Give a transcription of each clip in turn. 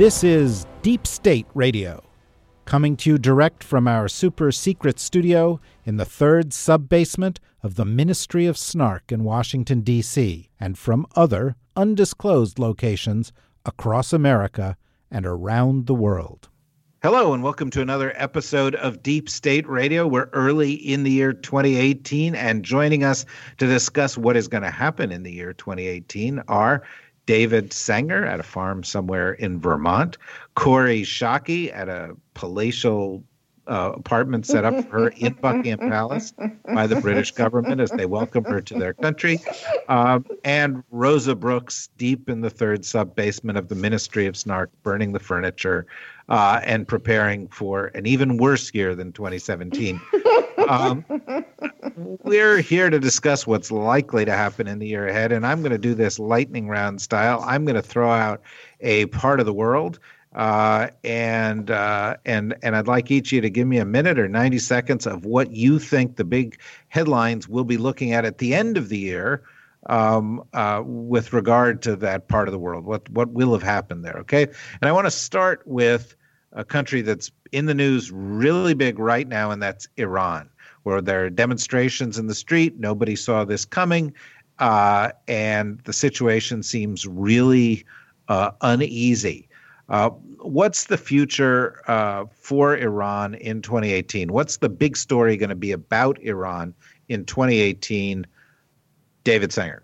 This is Deep State Radio, coming to you direct from our super secret studio in the third sub basement of the Ministry of Snark in Washington, D.C., and from other undisclosed locations across America and around the world. Hello, and welcome to another episode of Deep State Radio. We're early in the year 2018, and joining us to discuss what is going to happen in the year 2018 are David Sanger at a farm somewhere in Vermont, Kori Schake at a palatial uh, apartment set up for her in Buckingham Palace by the British government as they welcome her to their country, um, and Rosa Brooks deep in the third sub basement of the Ministry of Snark, burning the furniture uh, and preparing for an even worse year than 2017. Um, we're here to discuss what's likely to happen in the year ahead, and I'm going to do this lightning round style. I'm going to throw out a part of the world, uh, and uh, and and I'd like each of you to give me a minute or 90 seconds of what you think the big headlines we'll be looking at at the end of the year. Um, uh, with regard to that part of the world, what what will have happened there? Okay, and I want to start with a country that's in the news really big right now, and that's Iran, where there are demonstrations in the street. Nobody saw this coming, uh, and the situation seems really uh, uneasy. Uh, what's the future uh, for Iran in 2018? What's the big story going to be about Iran in 2018? David Sanger.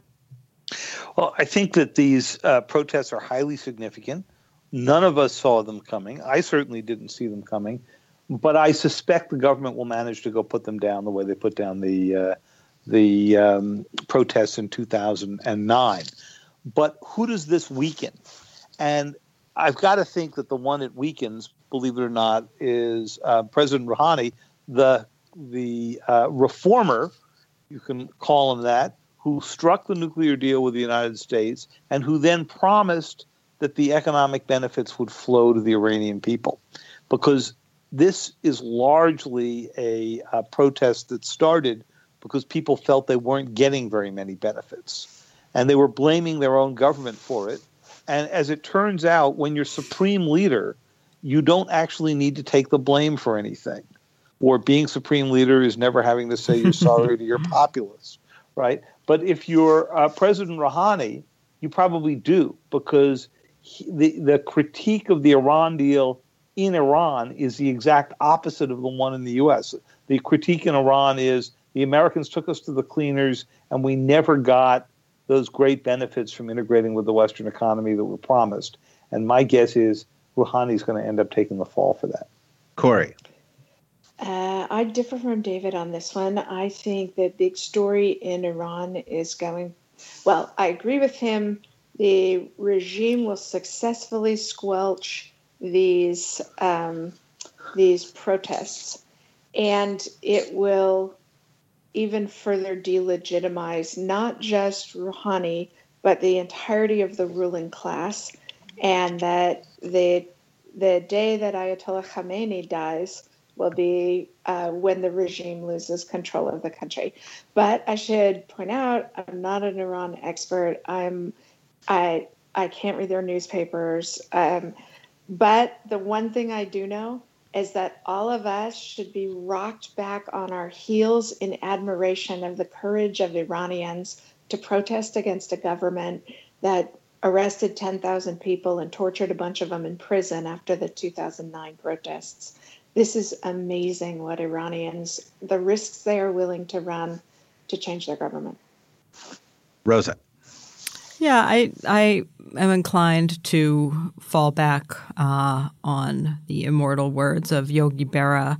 Well, I think that these uh, protests are highly significant. None of us saw them coming. I certainly didn't see them coming, but I suspect the government will manage to go put them down the way they put down the uh, the um, protests in 2009. But who does this weaken? And I've got to think that the one it weakens, believe it or not, is uh, President Rouhani, the the uh, reformer, you can call him that, who struck the nuclear deal with the United States and who then promised that the economic benefits would flow to the Iranian people. Because this is largely a, a protest that started because people felt they weren't getting very many benefits. And they were blaming their own government for it. And as it turns out, when you're supreme leader, you don't actually need to take the blame for anything. Or being supreme leader is never having to say you're sorry to your populace, right? But if you're uh, President Rouhani, you probably do because the the critique of the Iran deal in Iran is the exact opposite of the one in the U.S. The critique in Iran is the Americans took us to the cleaners and we never got those great benefits from integrating with the Western economy that were promised. And my guess is Rouhani is going to end up taking the fall for that. Kori. Uh, I differ from David on this one. I think the big story in Iran is going, well, I agree with him the regime will successfully squelch these um, these protests, and it will even further delegitimize not just Rouhani but the entirety of the ruling class, and that the the day that Ayatollah Khamenei dies will be uh, when the regime loses control of the country. But I should point out, I'm not an Iran expert. I'm I I can't read their newspapers. Um, but the one thing I do know is that all of us should be rocked back on our heels in admiration of the courage of Iranians to protest against a government that arrested 10,000 people and tortured a bunch of them in prison after the 2009 protests. This is amazing what Iranians, the risks they are willing to run to change their government. Rosa. Yeah, I I am inclined to fall back uh, on the immortal words of Yogi Berra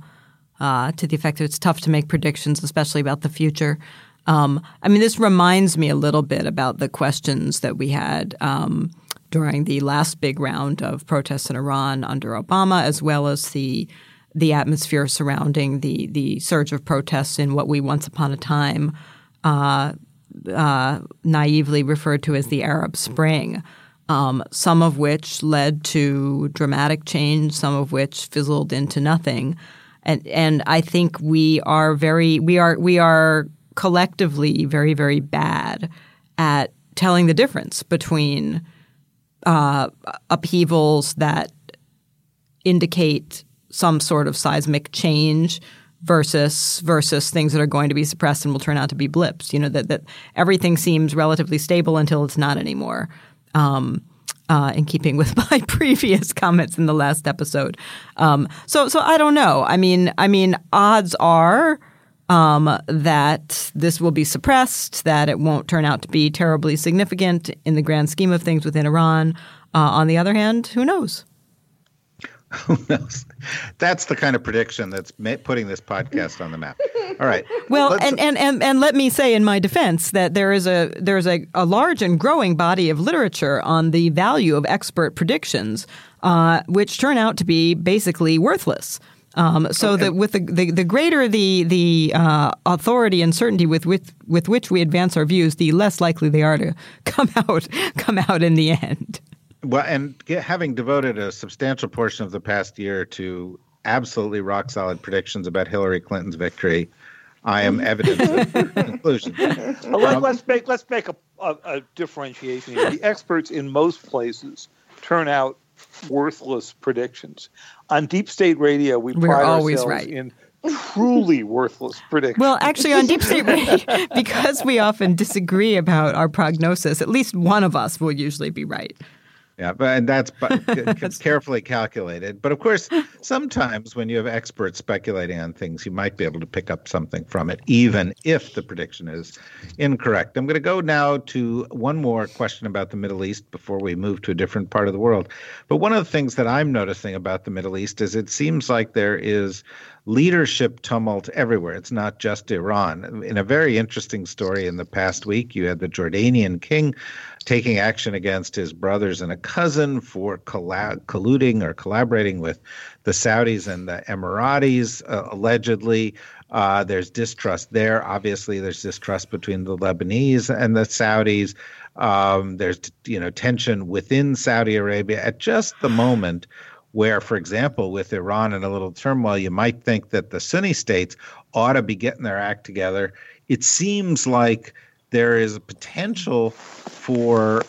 uh, to the effect that it's tough to make predictions, especially about the future. Um, I mean, this reminds me a little bit about the questions that we had um, during the last big round of protests in Iran under Obama, as well as the the atmosphere surrounding the the surge of protests in what we once upon a time uh, uh, naively referred to as the Arab Spring. Um, some of which led to dramatic change, some of which fizzled into nothing, and and I think we are very we are we are collectively very very bad at telling the difference between uh, upheavals that indicate some sort of seismic change versus versus things that are going to be suppressed and will turn out to be blips. You know that that everything seems relatively stable until it's not anymore. Um, uh, in keeping with my previous comments in the last episode, um, so so I don't know. I mean, I mean, odds are um, that this will be suppressed, that it won't turn out to be terribly significant in the grand scheme of things within Iran. Uh, on the other hand, who knows? Who knows? That's the kind of prediction that's putting this podcast on the map. All right. Well, and, and, and, and let me say in my defense that there is a there's a, a large and growing body of literature on the value of expert predictions, uh, which turn out to be basically worthless. Um, so okay. that with the, the, the greater the the uh, authority and certainty with, with with which we advance our views, the less likely they are to come out come out in the end. Well, and get, having devoted a substantial portion of the past year to absolutely rock solid predictions about Hillary Clinton's victory, I am evidence of conclusion. Well, let, um, us make let's make a, a, a differentiation here. The experts in most places turn out worthless predictions. On Deep State Radio, we We're pride always ourselves right. in truly worthless predictions. Well, actually, on Deep State Radio, because we often disagree about our prognosis, at least one of us will usually be right. Yeah, but and that's, but that's carefully calculated. But of course, sometimes when you have experts speculating on things, you might be able to pick up something from it, even if the prediction is incorrect. I'm going to go now to one more question about the Middle East before we move to a different part of the world. But one of the things that I'm noticing about the Middle East is it seems like there is leadership tumult everywhere. It's not just Iran. In a very interesting story in the past week, you had the Jordanian king taking action against his brothers and a cousin for colluding or collaborating with the Saudis and the Emiratis, uh, allegedly. Uh, there's distrust there. Obviously, there's distrust between the Lebanese and the Saudis. Um, there's you know tension within Saudi Arabia at just the moment where, for example, with Iran and a little turmoil, you might think that the Sunni states ought to be getting their act together. It seems like there is a potential for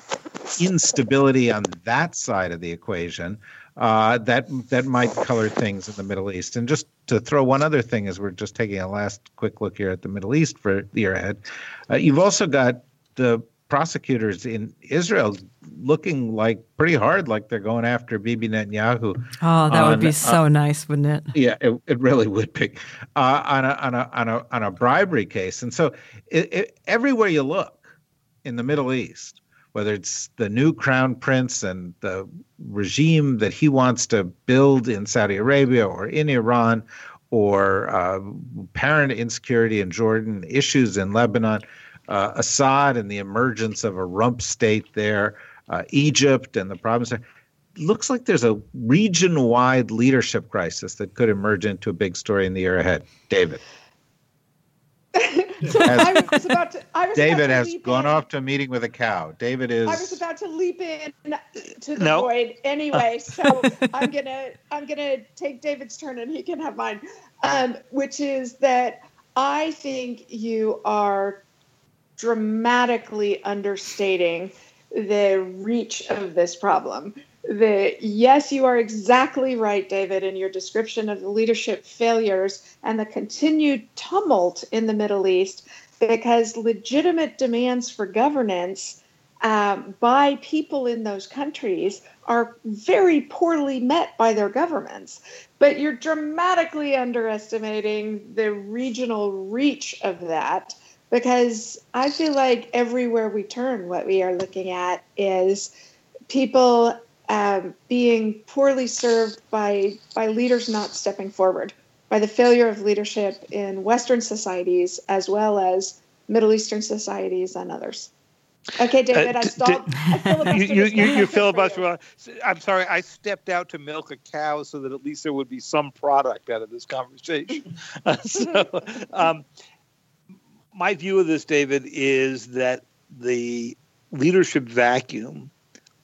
instability on that side of the equation uh, that that might color things in the Middle East. And just to throw one other thing, as we're just taking a last quick look here at the Middle East for the year ahead, uh, you've also got the prosecutors in Israel looking like pretty hard, like they're going after Bibi Netanyahu. Oh, that on, would be so uh, nice, wouldn't it? Yeah, it, it really would be uh, on a on a on a on a bribery case. And so, it, it, everywhere you look in the Middle East, whether it's the new crown prince and the regime that he wants to build in Saudi Arabia or in Iran, or uh, parent insecurity in Jordan, issues in Lebanon uh, Assad and the emergence of a rump state there, uh, Egypt and the problems there. Looks like there's a region wide leadership crisis that could emerge into a big story in the year ahead. David. so I was about to. I was David has gone in. off to a meeting with a cow. David is. I was about to leap in to the nope. void anyway, so I'm gonna I'm gonna take David's turn and he can have mine, um, which is that I think you are dramatically understating the reach of this problem. The, yes, you are exactly right, David, in your description of the leadership failures and the continued tumult in the Middle East because legitimate demands for governance um, by people in those countries are very poorly met by their governments. But you're dramatically underestimating the regional reach of that because I feel like everywhere we turn, what we are looking at is people um, being poorly served by by leaders not stepping forward, by the failure of leadership in Western societies as well as Middle Eastern societies and others. Okay, David, Uh, I d- stalled. I you, you, you, filibuster. I'm sorry. I stepped out to milk a cow so that at least there would be some product out of this conversation. so, um, my view of this, David, is that the leadership vacuum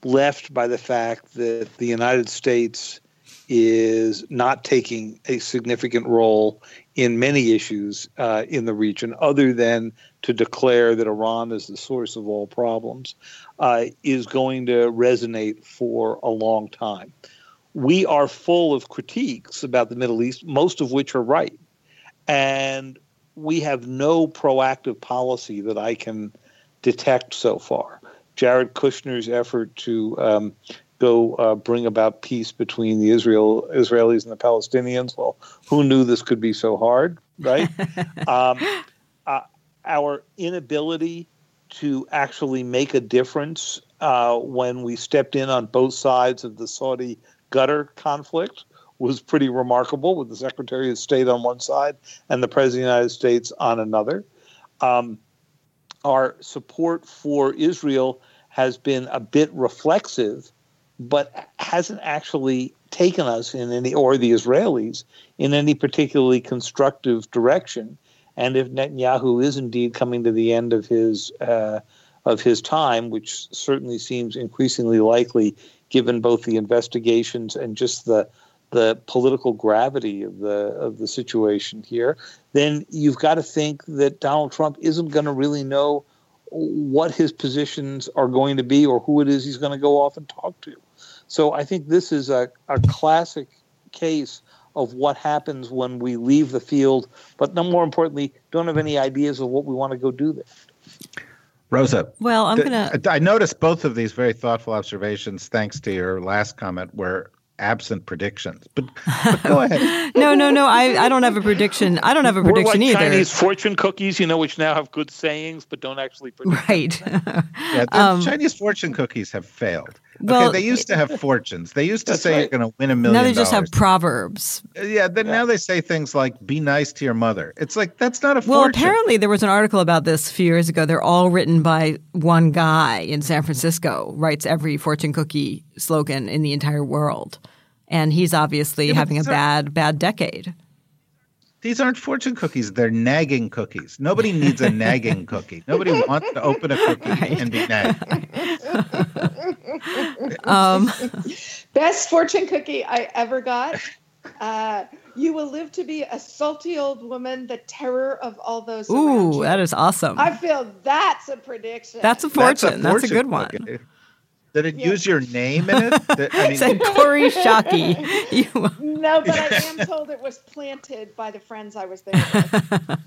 left by the fact that the United States is not taking a significant role in many issues uh, in the region, other than to declare that Iran is the source of all problems, uh, is going to resonate for a long time. We are full of critiques about the Middle East, most of which are right. And we have no proactive policy that I can detect so far. Jared Kushner's effort to um, go uh, bring about peace between the Israel Israelis and the Palestinians. Well, who knew this could be so hard, right? um, uh, our inability to actually make a difference uh, when we stepped in on both sides of the Saudi Qatar conflict was pretty remarkable, with the Secretary of State on one side and the President of the United States on another. Um, our support for Israel has been a bit reflexive, but hasn't actually taken us in any, or the Israelis, in any particularly constructive direction. And if Netanyahu is indeed coming to the end of his uh, of his time, which certainly seems increasingly likely, given both the investigations and just the the political gravity of the of the situation here, then you've got to think that Donald Trump isn't going to really know what his positions are going to be or who it is he's going to go off and talk to. So I think this is a, a classic case of what happens when we leave the field, but no more importantly, don't have any ideas of what we want to go do there. Rosa. Well, I'm th- gonna. I noticed both of these very thoughtful observations, thanks to your last comment, were absent predictions. But, but go ahead. No, no, no. I, I don't have a prediction. I don't have a prediction We're prediction like either. Chinese fortune cookies, you know, which now have good sayings but don't actually predict. Right. Yeah, the um, Chinese fortune cookies have failed. Okay, Well, they used to have fortunes. They used to say right. you're going to win a million. now they just have proverbs. Yeah, then now they say things like "Be nice to your mother." It's like that's not a fortune. Well, fortune. apparently there was an article about this a few years ago. They're all written by one guy in San Francisco. Writes every fortune cookie slogan in the entire world, and he's obviously but having a bad bad decade. These aren't fortune cookies; they're nagging cookies. Nobody needs a nagging cookie. Nobody wants to open a cookie and be nagged. Um, Best fortune cookie I ever got. Uh, you will live to be a salty old woman, the terror of all those ooh, you. that is awesome. I feel that's a prediction. That's a fortune. That's a, good one. cookie. Did it Yeah. use your name in it? Did- I It said mean, Kori Schake. You, no, but I am told it was planted by the friends I was there with.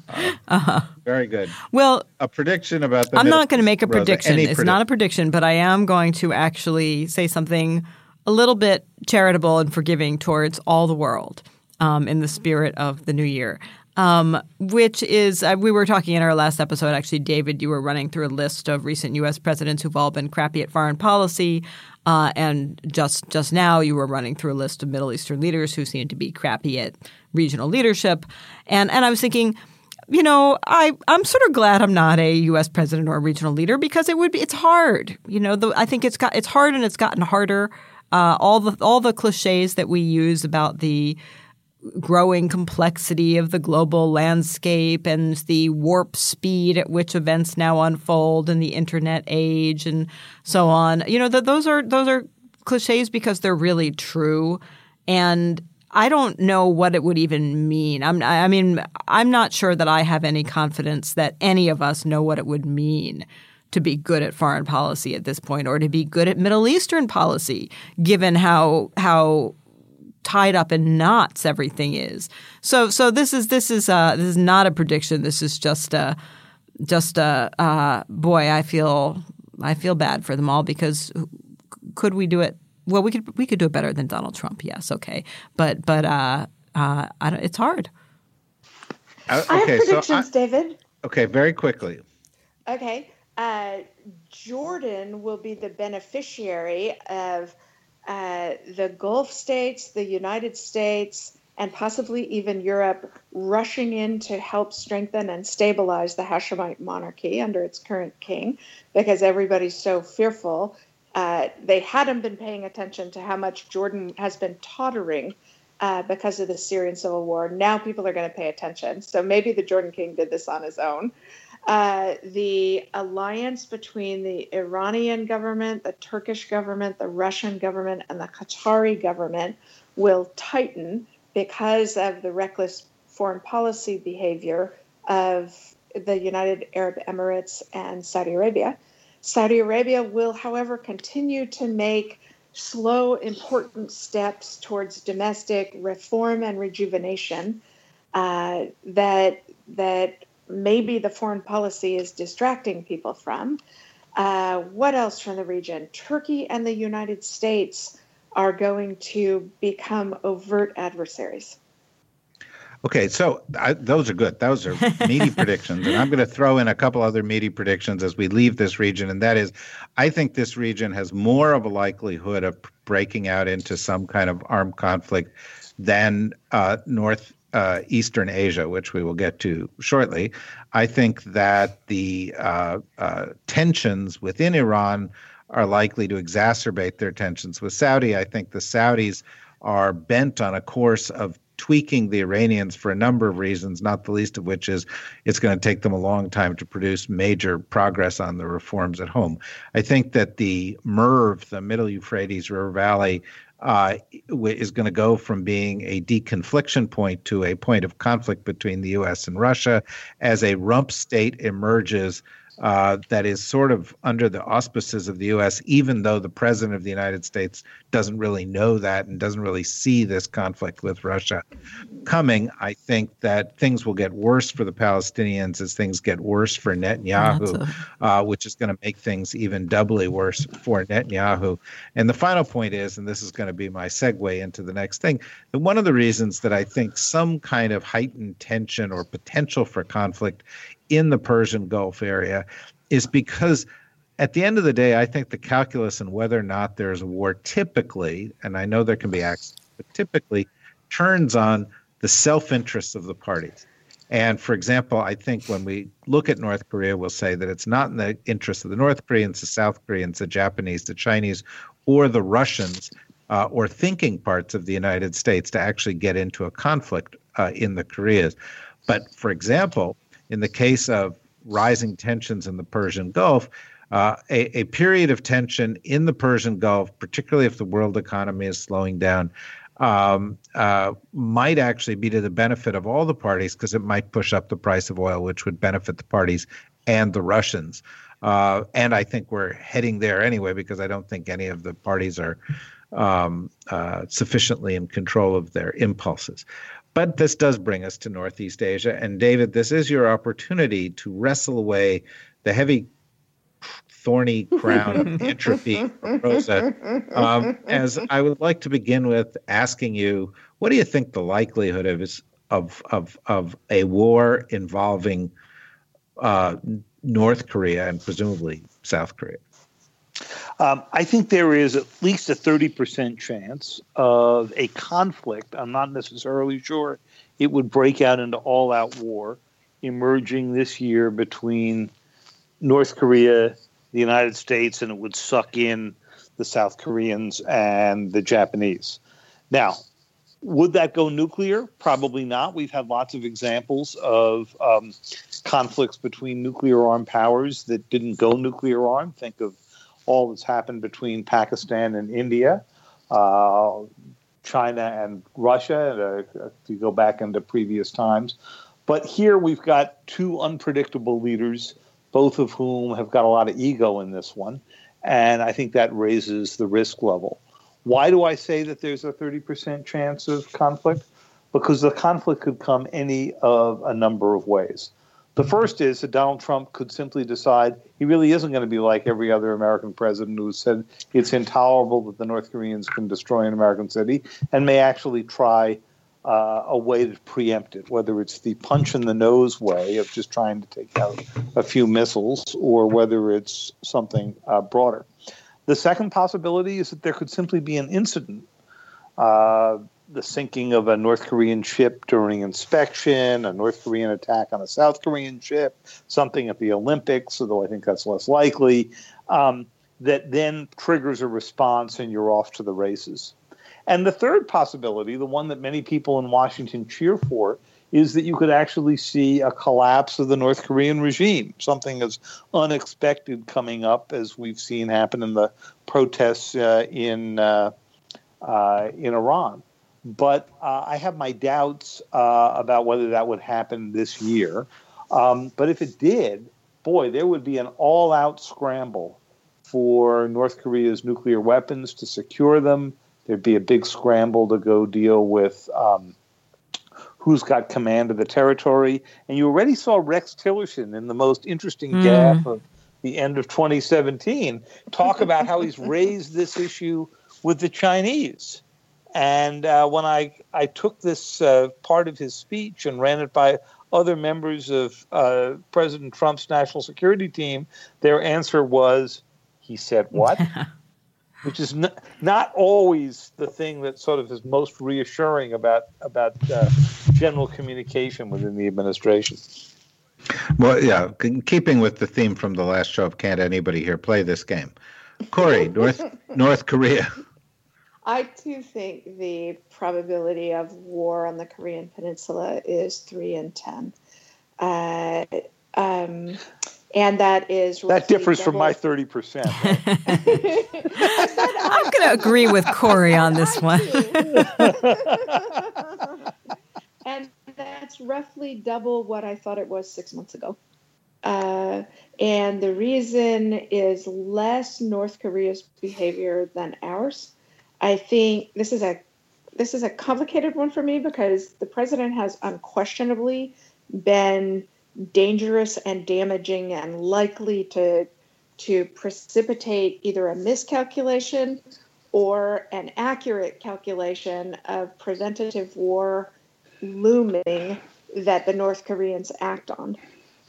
very good. well, A prediction about the. I'm Middle not going to make a Rosa. prediction. Any It's not a prediction, but I am going to actually say something a little bit charitable and forgiving towards all the world um, in the spirit of the new year. Um, which is, uh, we were talking in our last episode, actually, David, you were running through a list of recent U.S. presidents who've all been crappy at foreign policy. Uh, and just just now, you were running through a list of Middle Eastern leaders who seem to be crappy at regional leadership. And, and I was thinking, you know, I I'm sort of glad I'm not a U.S. president or a regional leader because it would be it's hard. You know, the, I think it's got it's hard and it's gotten harder. Uh, all the all the cliches that we use about the growing complexity of the global landscape and the warp speed at which events now unfold in the internet age and so on. You know, that those are those are cliches because they're really true and I don't know what it would even mean. I'm, I mean, I'm not sure that I have any confidence that any of us know what it would mean to be good at foreign policy at this point, or to be good at Middle Eastern policy, given how how tied up in knots everything is. So, so this is this is uh, this is not a prediction. This is just a just a uh, boy. I feel I feel bad for them all because could we do it? Well, we could we could do it better than Donald Trump. Yes, okay, but but uh, uh, I don't, it's hard. Uh, I have okay, so predictions, I, David. okay, very quickly. Okay. Uh, Jordan will be the beneficiary of uh, the Gulf states, the United States, and possibly even Europe rushing in to help strengthen and stabilize the Hashemite monarchy under its current king because everybody's so fearful. Uh, they hadn't been paying attention to how much Jordan has been tottering uh, because of the Syrian civil war. Now people are going to pay attention. So maybe the Jordan king did this on his own. Uh, the alliance between the Iranian government, the Turkish government, the Russian government, and the Qatari government will tighten because of the reckless foreign policy behavior of the United Arab Emirates and Saudi Arabia. Saudi Arabia will, however, continue to make slow, important steps towards domestic reform and rejuvenation uh, that that maybe the foreign policy is distracting people from. Uh, what else from the region? Turkey and the United States are going to become overt adversaries. Okay, so I, those are good. Those are meaty predictions. And I'm going to throw in a couple other meaty predictions as we leave this region. And that is, I think this region has more of a likelihood of breaking out into some kind of armed conflict than uh, North uh, Eastern Asia, which we will get to shortly. I think that the uh, uh tensions within Iran are likely to exacerbate their tensions with Saudi. I think the Saudis are bent on a course of tweaking the Iranians for a number of reasons, not the least of which is it's going to take them a long time to produce major progress on the reforms at home. I think that the MERV, the Middle Euphrates River Valley, uh, is going to go from being a deconfliction point to a point of conflict between the U.S. and Russia as a rump state emerges uh, that is sort of under the auspices of the U.S., even though the president of the United States doesn't really know that and doesn't really see this conflict with Russia coming. I think that things will get worse for the Palestinians as things get worse for Netanyahu, a- uh, which is going to make things even doubly worse for Netanyahu. And the final point is, and this is going to be my segue into the next thing, that one of the reasons that I think some kind of heightened tension or potential for conflict in the Persian Gulf area is because at the end of the day, I think the calculus and whether or not there's a war typically, and I know there can be accidents, but typically turns on the self interests of the parties. And for example, I think when we look at North Korea, we'll say that it's not in the interest of the North Koreans, the South Koreans, the Japanese, the Chinese, or the Russians, uh, or thinking parts of the United States to actually get into a conflict uh, in the Koreas. But for example, in the case of rising tensions in the Persian Gulf, uh, a, a, period of tension in the Persian Gulf, particularly if the world economy is slowing down, um, uh, might actually be to the benefit of all the parties because it might push up the price of oil, which would benefit the parties and the Russians. Uh, and I think we're heading there anyway because I don't think any of the parties are um, uh, sufficiently in control of their impulses. But this does bring us to Northeast Asia. And David, this is your opportunity to wrestle away the heavy, thorny crown of entropy Rosa. Um, as I would like to begin with asking you, what do you think the likelihood of is of of of a war involving uh, North Korea and presumably South Korea? Um, I think there is at least a 30% chance of a conflict. I'm not necessarily sure it would break out into all out war emerging this year between North Korea, the United States, and it would suck in the South Koreans and the Japanese. Now, would that go nuclear? Probably not. We've had lots of examples of um, conflicts between nuclear armed powers that didn't go nuclear armed. Think of all that's happened between Pakistan and India, uh, China and Russia, uh, if you go back into previous times. But here we've got two unpredictable leaders, both of whom have got a lot of ego in this one. And I think that raises the risk level. Why do I say that there's a 30% chance of conflict? Because the conflict could come any of a number of ways. The first is that Donald Trump could simply decide he really isn't going to be like every other American president who said it's intolerable that the North Koreans can destroy an American city and may actually try uh, a way to preempt it, whether it's the punch in the nose way of just trying to take out a few missiles or whether it's something uh, broader. The second possibility is that there could simply be an incident uh, the sinking of a North Korean ship during inspection, a North Korean attack on a South Korean ship, something at the Olympics, although I think that's less likely, um, that then triggers a response and you're off to the races. And the third possibility, the one that many people in Washington cheer for, is that you could actually see a collapse of the North Korean regime, something as unexpected coming up as we've seen happen in the protests uh, in uh, uh, in Iran. But uh, I have my doubts uh, about whether that would happen this year. Um, but if it did, boy, there would be an all-out scramble for North Korea's nuclear weapons to secure them. There'd be a big scramble to go deal with. Um, who's got command of the territory. And you already saw Rex Tillerson in the most interesting mm. gaffe of the end of 2017 talk about how he's raised this issue with the Chinese. And uh, when I, I took this uh, part of his speech and ran it by other members of uh, President Trump's national security team, their answer was, he said what? which is n- not always the thing that sort of is most reassuring about about uh, general communication within the administration. Well, yeah, keeping with the theme from the last show of "Can't Anybody Here Play This Game," Kori, North North Korea. I too think the probability of war on the Korean Peninsula is three in ten. Uh, um, and that is that differs double. from my 30% i'm going to agree with kori on this one and that's roughly double what i thought it was six months ago uh, and the reason is less north korea's behavior than ours i think this is a this is a complicated one for me because the president has unquestionably been dangerous and damaging and likely to to precipitate either a miscalculation or an accurate calculation of preventative war looming that the North Koreans act on.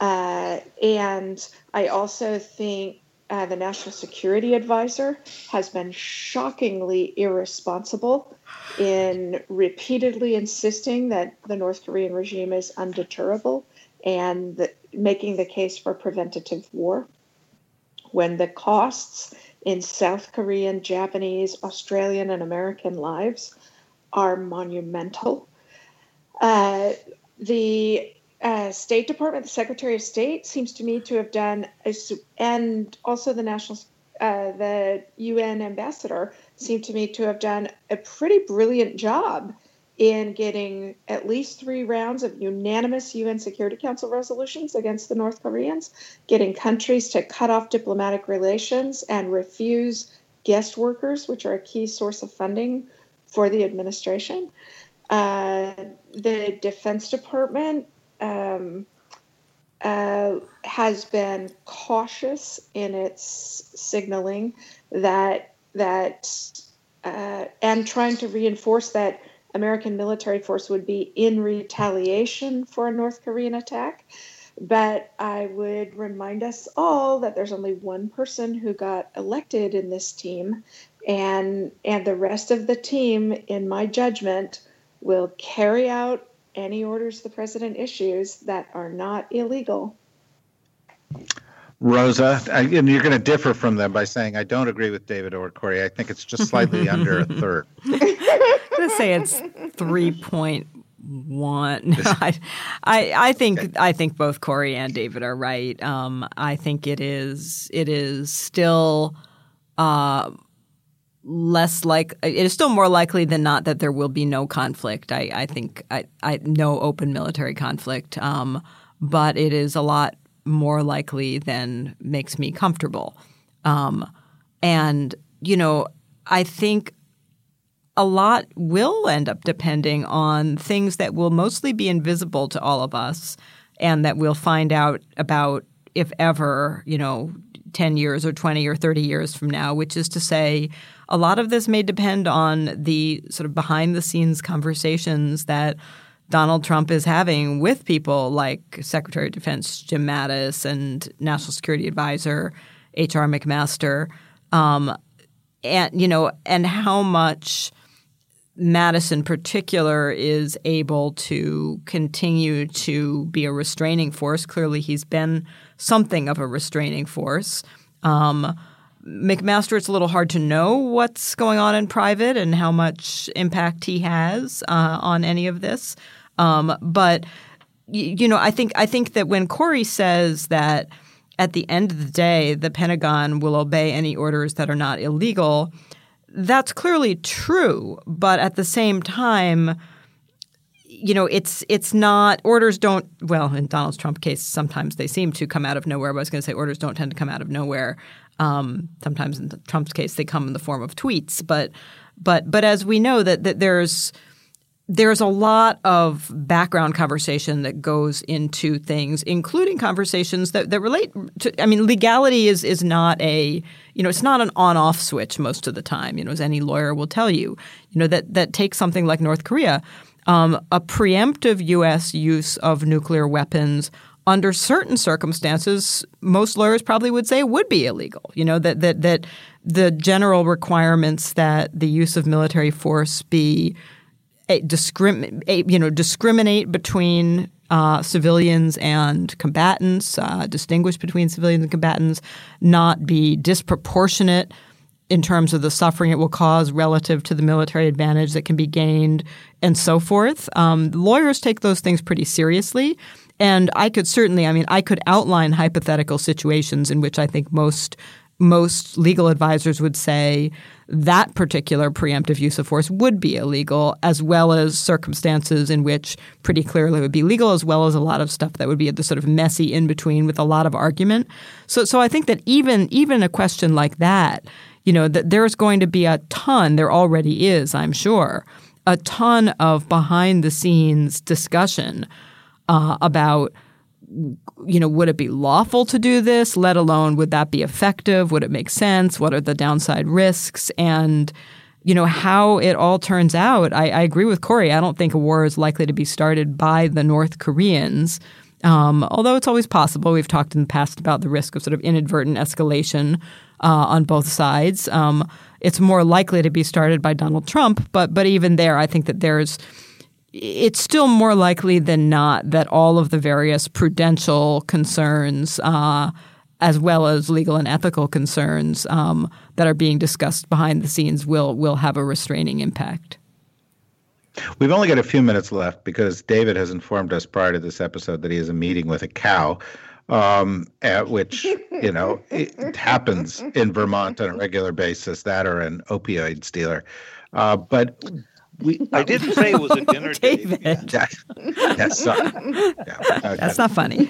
Uh, and I also think uh, the National Security Advisor has been shockingly irresponsible in repeatedly insisting that the North Korean regime is undeterrable and the, making the case for preventative war when the costs in South Korean, Japanese, Australian, and American lives are monumental. Uh, the uh, State Department, the Secretary of State, seems to me to have done, a, and also the National, uh, the UN ambassador, seem to me to have done a pretty brilliant job in getting at least three rounds of unanimous UN Security Council resolutions against the North Koreans, getting countries to cut off diplomatic relations and refuse guest workers, which are a key source of funding for the administration. Uh, the Defense Department um, uh, has been cautious in its signaling that that uh, and trying to reinforce that American military force would be in retaliation for a North Korean attack. But I would remind us all that there's only one person who got elected in this team, and and the rest of the team, in my judgment, will carry out any orders the president issues that are not illegal. Rosa, and you're going to differ from them by saying I don't agree with David or Kori. I think it's just slightly under a third. I'm going to say it's three point one. I, I, I think okay. I think both Kori and David are right. Um, I think it is it is still uh, less like it is still more likely than not that there will be no conflict. I, I think I, I no open military conflict, um, but it is a lot more likely than makes me comfortable. Um, and you know, I think a lot will end up depending on things that will mostly be invisible to all of us and that we'll find out about if ever, you know, 10 years or 20 or 30 years from now, which is to say, a lot of this may depend on the sort of behind the scenes conversations that Donald Trump is having with people like Secretary of Defense Jim Mattis and National Security Advisor H.R. McMaster, um, and you know, and how much Mattis in particular is able to continue to be a restraining force. Clearly, he's been something of a restraining force. Um, McMaster, it's a little hard to know what's going on in private and how much impact he has uh, on any of this. Um, but you know, I think I think that when Kori says that at the end of the day, the Pentagon will obey any orders that are not illegal, that's clearly true. But at the same time, you know, it's it's not orders don't well in Donald Trump case sometimes they seem to come out of nowhere. But I was going to say orders don't tend to come out of nowhere. Um, sometimes in Trump's case they come in the form of tweets. But but but as we know that that there's there's a lot of background conversation that goes into things, including conversations that, that relate to. I mean, legality is is not a you know it's not an on off switch most of the time. You know, as any lawyer will tell you, you know that that takes something like North Korea, um, a preemptive U.S. use of nuclear weapons under certain circumstances, most lawyers probably would say would be illegal. You know that that that the general requirements that the use of military force be discrim- you know, discriminate between uh, civilians and combatants, uh, distinguish between civilians and combatants, not be disproportionate in terms of the suffering it will cause relative to the military advantage that can be gained, and so forth. Um, lawyers take those things pretty seriously. And I could certainly, I mean, I could outline hypothetical situations in which I think most most legal advisors would say that particular preemptive use of force would be illegal, as well as circumstances in which pretty clearly would be legal, as well as a lot of stuff that would be at the sort of messy in between with a lot of argument. So, so I think that even even a question like that, you know, that there's going to be a ton. There already is, I'm sure, a ton of behind the scenes discussion uh, about you know, would it be lawful to do this? Let alone would that be effective? Would it make sense? What are the downside risks? And you know how it all turns out. I, I agree with Kori. I don't think a war is likely to be started by the North Koreans. Um, although it's always possible. We've talked in the past about the risk of sort of inadvertent escalation uh, on both sides. Um, it's more likely to be started by Donald Trump, but but even there, I think that there's it's still more likely than not that all of the various prudential concerns, uh, as well as legal and ethical concerns um, that are being discussed behind the scenes, will will have a restraining impact. We've only got a few minutes left because David has informed us prior to this episode that he has a meeting with a cow, um, at which you know it happens in Vermont on a regular basis. That or an opioid dealer. Uh, but we, I didn't say it was a dinner David. date. Yeah. Yes, sorry. Yeah. That's not funny.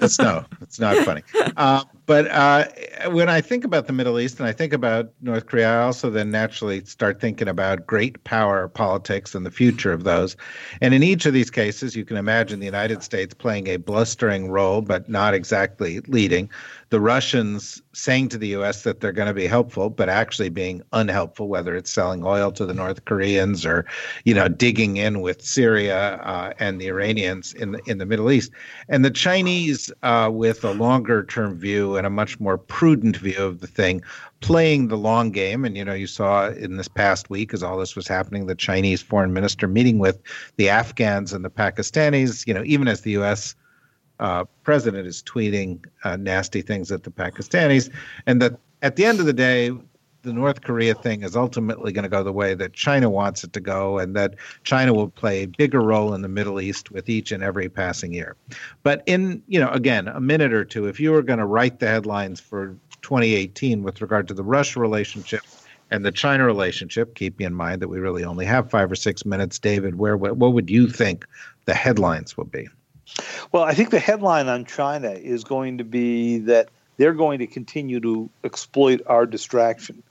That's no, it's not funny. Uh, but uh, when I think about the Middle East and I think about North Korea, I also then naturally start thinking about great power politics and the future of those. And in each of these cases, you can imagine the United States playing a blustering role, but not exactly leading. The Russians saying to the U.S. that they're going to be helpful, but actually being unhelpful, whether it's selling oil to the North Koreans or, you know, digging in with Syria uh, and the Iranians in the in the Middle East, and the Chinese uh, with a longer term view and a much more prudent view of the thing, playing the long game. And, you know, you saw in this past week, as all this was happening, the Chinese foreign minister meeting with the Afghans and the Pakistanis, you know, even as the U.S. Uh, president is tweeting uh, nasty things at the Pakistanis. And that at the end of the day, the North Korea thing is ultimately going to go the way that China wants it to go, and that China will play a bigger role in the Middle East with each and every passing year. But in, you know, again, a minute or two, if you were going to write the headlines for 2018 with regard to the Russia relationship and the China relationship, keeping in mind that we really only have five or six minutes, David, where what would you think the headlines would be? Well, I think the headline on China is going to be that they're going to continue to exploit our distraction.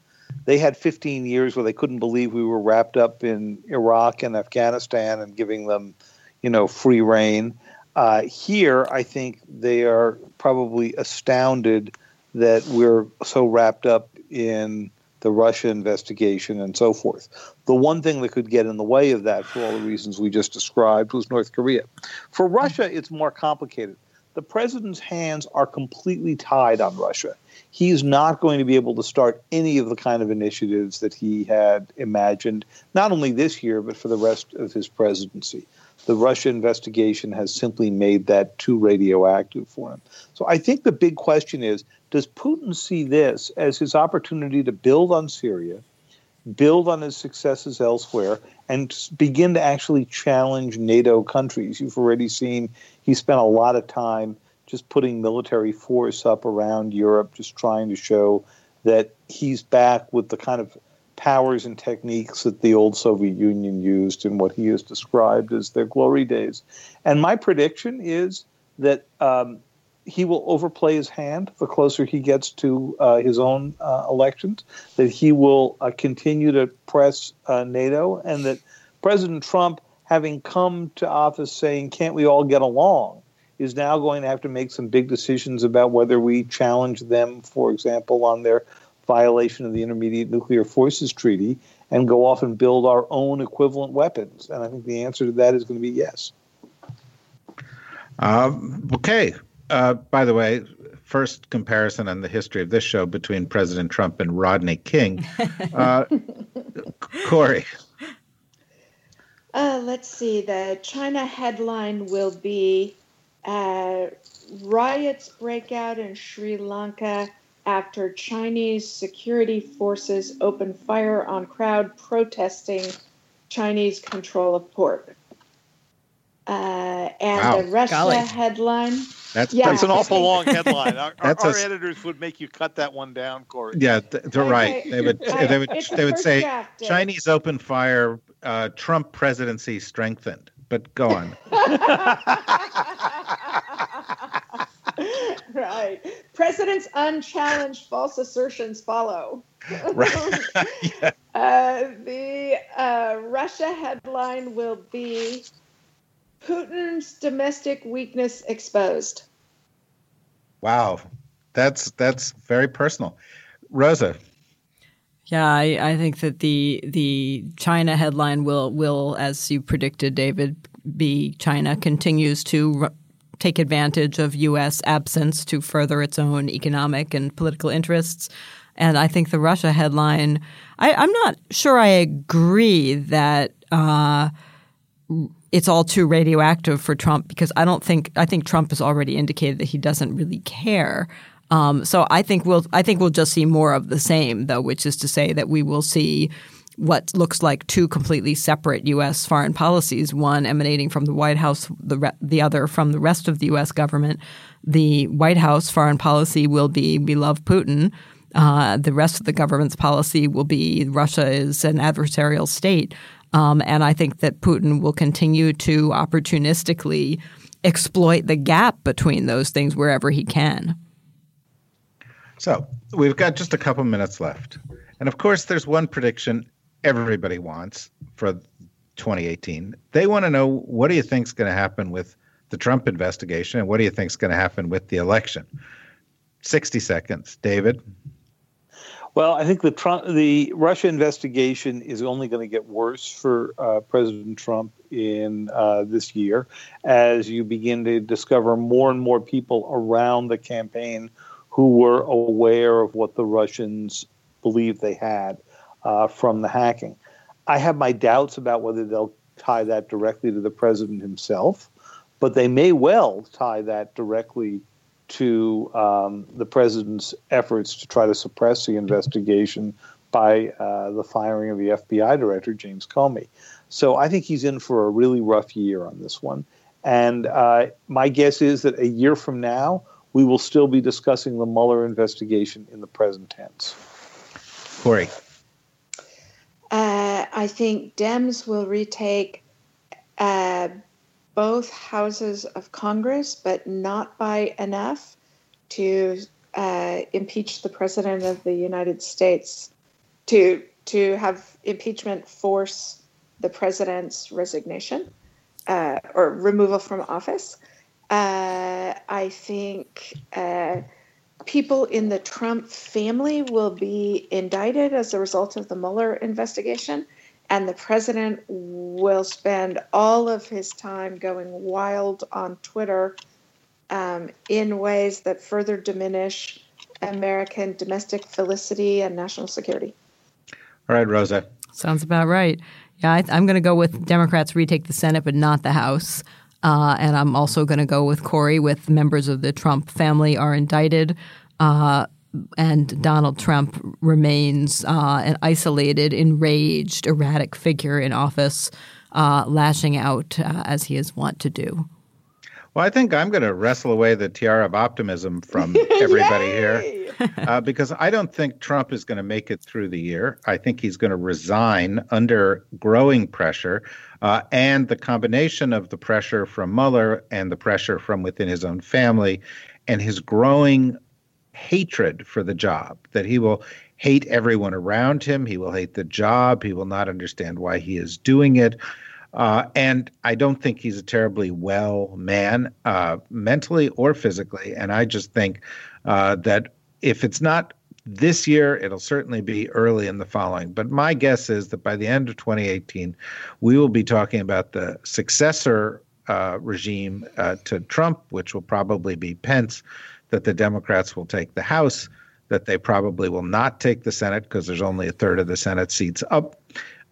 They had 15 years where they couldn't believe we were wrapped up in Iraq and Afghanistan and giving them, you know, free reign. Uh, here, I think they are probably astounded that we're so wrapped up in the Russia investigation and so forth. The one thing that could get in the way of that, for all the reasons we just described, was North Korea. For Russia, it's more complicated. the president's hands are completely tied on Russia. He's not going to be able to start any of the kind of initiatives that he had imagined, not only this year, but for the rest of his presidency. The Russia investigation has simply made that too radioactive for him. So I think the big question is does Putin see this as his opportunity to build on Syria, build on his successes elsewhere, and begin to actually challenge NATO countries? You've already seen he spent a lot of time just putting military force up around Europe, just trying to show that he's back with the kind of powers and techniques that the old Soviet Union used in what he has described as their glory days. And my prediction is that um, he will overplay his hand the closer he gets to uh, his own uh, elections, that he will uh, continue to press uh, NATO, and that President Trump, having come to office saying, Can't we all get along? Is now going to have to make some big decisions about whether we challenge them, for example, on their violation of the Intermediate Nuclear Forces Treaty and go off and build our own equivalent weapons. And I think the answer to that is going to be yes. Uh, okay. Uh, by the way, first comparison on the history of this show between President Trump and Rodney King. Uh, Kori. Uh, let's see. The China headline will be uh, Riots break out in Sri Lanka after Chinese security forces open fire on crowd protesting Chinese control of port. Uh, and wow. the Russia Golly. headline. That's, yeah. that's an awful long headline. Our, our, our editors would make you cut that one down, Kori. Yeah, they're right. They would. They would. they would say draft, Chinese open fire. Uh, Trump presidency strengthened. But go on. right. President's unchallenged false assertions follow. right. yeah. uh, the uh, Russia headline will be Putin's domestic weakness exposed. Wow, that's that's very personal. Rosa. Yeah, I, I think that the the China headline will will, as you predicted, David, be China continues to take advantage of U.S. absence to further its own economic and political interests. And I think the Russia headline, I, am not sure I agree that uh, it's all too radioactive for Trump because I don't think I think Trump has already indicated that he doesn't really care. Um, so I think we'll I think we'll just see more of the same, though, which is to say that we will see what looks like two completely separate U.S. foreign policies, one emanating from the White House, the, re- the other from the rest of the U.S. government. The White House foreign policy will be we love Putin. Uh, the rest of the government's policy will be Russia is an adversarial state. Um, and I think that Putin will continue to opportunistically exploit the gap between those things wherever he can. So we've got just a couple minutes left. And of course, there's one prediction everybody wants for 2018. They want to know what do you think is going to happen with the Trump investigation and what do you think is going to happen with the election? 60 seconds. David? Well, I think the Trump, the Russia investigation is only going to get worse for uh, President Trump in uh, this year, as you begin to discover more and more people around the campaign who were aware of what the Russians believed they had uh, from the hacking. I have my doubts about whether they'll tie that directly to the president himself, but they may well tie that directly to um, the president's efforts to try to suppress the investigation by uh, the firing of the FBI director, James Comey. So I think he's in for a really rough year on this one. And uh, my guess is that a year from now, we will still be discussing the Mueller investigation in the present tense. Kori. Uh, I think Dems will retake uh, both houses of Congress, but not by enough to uh, impeach the president of the United States. To to have impeachment force the president's resignation uh, or removal from office. Uh, I think uh, people in the Trump family will be indicted as a result of the Mueller investigation, and the president will spend all of his time going wild on Twitter um, in ways that further diminish American domestic felicity and national security. All right, Rosa. Sounds about right. Yeah, I, am going to go with Democrats retake the Senate, but not the House. Uh, and I'm also going to go with Kori with members of the Trump family are indicted. Uh, and Donald Trump remains uh, an isolated, enraged, erratic figure in office, uh, lashing out uh, as he is wont to do. Well, I think I'm going to wrestle away the tiara of optimism from everybody here uh, because I don't think Trump is going to make it through the year. I think he's going to resign under growing pressure. Uh, and the combination of the pressure from Mueller and the pressure from within his own family and his growing hatred for the job, that he will hate everyone around him, he will hate the job, he will not understand why he is doing it. Uh, and I don't think he's a terribly well man, uh, mentally or physically. And I just think uh, that if it's not this year, it'll certainly be early in the following. But my guess is that by the end of 2018, we will be talking about the successor uh, regime uh, to Trump, which will probably be Pence, that the Democrats will take the House, that they probably will not take the Senate because there's only a third of the Senate seats up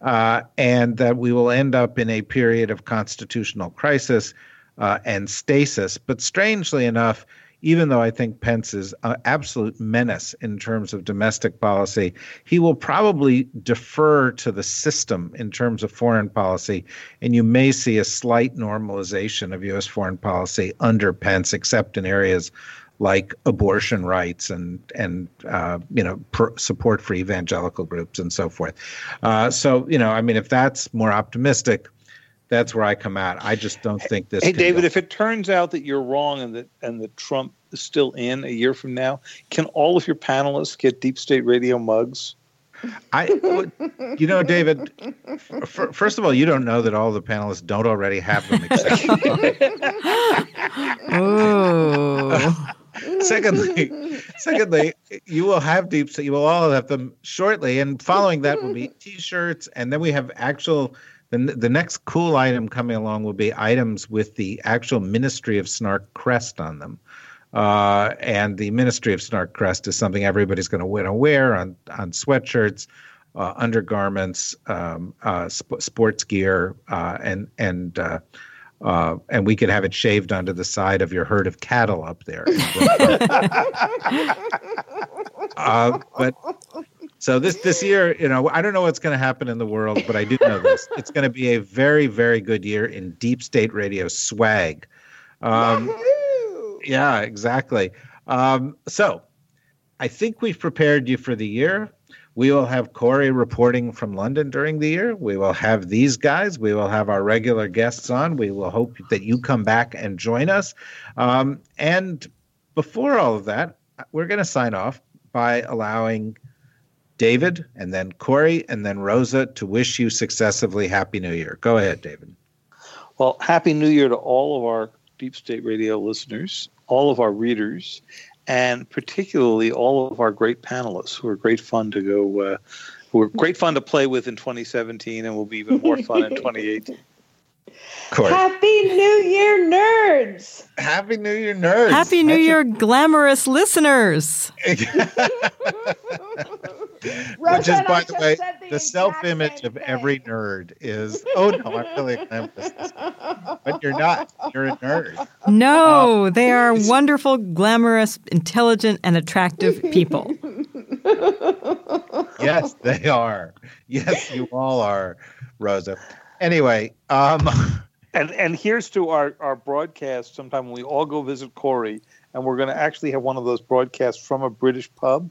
uh, and that we will end up in a period of constitutional crisis uh, and stasis. But strangely enough, even though I think Pence is an absolute menace in terms of domestic policy, he will probably defer to the system in terms of foreign policy. And you may see a slight normalization of U.S. foreign policy under Pence, except in areas like abortion rights and and uh, you know support for evangelical groups and so forth. Uh, so you know, I mean, if that's more optimistic, that's where I come out. I just don't think this. Hey, David, go. if it turns out that you're wrong and that and that Trump is still in a year from now, can all of your panelists get Deep State Radio mugs? I, you know, David. F- first of all, you don't know that all the panelists don't already have them. oh. Secondly, secondly, you will have deep. You will all have them shortly, and following that will be T-shirts, and then we have actual. The, the next cool item coming along will be items with the actual Ministry of Snark crest on them. Uh, and the Ministry of Snark crest is something everybody's going to want to wear on on sweatshirts, uh, undergarments, um, uh, sp- sports gear, uh, and and uh, and we could have it shaved onto the side of your herd of cattle up there. uh, but so this this year, you know, I don't know what's going to happen in the world, but I do know this: it's going to be a very very good year in deep state radio swag. Um, yeah, exactly. Um, so I think we've prepared you for the year. We will have Kori reporting from London during the year. We will have these guys. We will have our regular guests on. We will hope that you come back and join us. Um, and before all of that, we're going to sign off by allowing David and then Kori and then Rosa to wish you successively Happy New Year. Go ahead, David. Well, Happy New Year to all of our Deep State Radio listeners, all of our readers, and particularly all of our great panelists who are great fun to go, uh, who are great fun to play with in 2017 and will be even more fun in 2018. Happy New Year, nerds! Happy New Year, nerds! Happy New Year, glamorous listeners! Which is, by the way, the, the self-image of every nerd is, oh no, I'm really a glamorous. But you're not. You're a nerd. No, um, they are wonderful, glamorous, intelligent, and attractive people. yes, they are. Yes, you all are, Rosa. Anyway, um, and and here's to our our broadcast. Sometime when we all go visit Kori, and we're going to actually have one of those broadcasts from a British pub.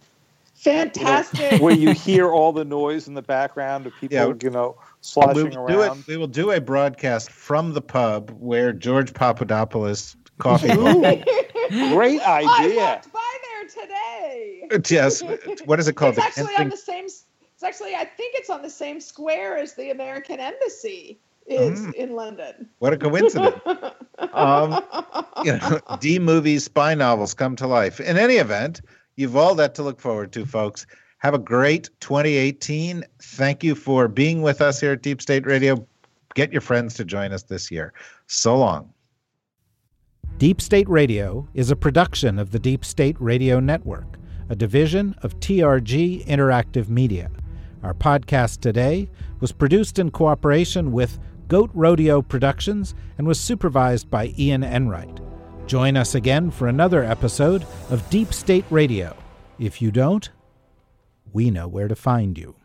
Fantastic. You know, where you hear all the noise in the background of people, yeah, you know, sloshing we around. It, we will do a broadcast from the pub where George Papadopoulos coffee. Great idea. I walked by there today. Yes. What is it called? It's actually on the same it's actually, I think it's on the same square as the American Embassy is mm. in London. What a coincidence. um, you know, D movies, spy novels come to life. In any event, you've all that to look forward to, folks. Have a great 2018. Thank you for being with us here at Deep State Radio. Get your friends to join us this year. So long. Deep State Radio is a production of the Deep State Radio Network, a division of TRG Interactive Media. Our podcast today was produced in cooperation with Goat Rodeo Productions and was supervised by Ian Enright. Join us again for another episode of Deep State Radio. If you don't, we know where to find you.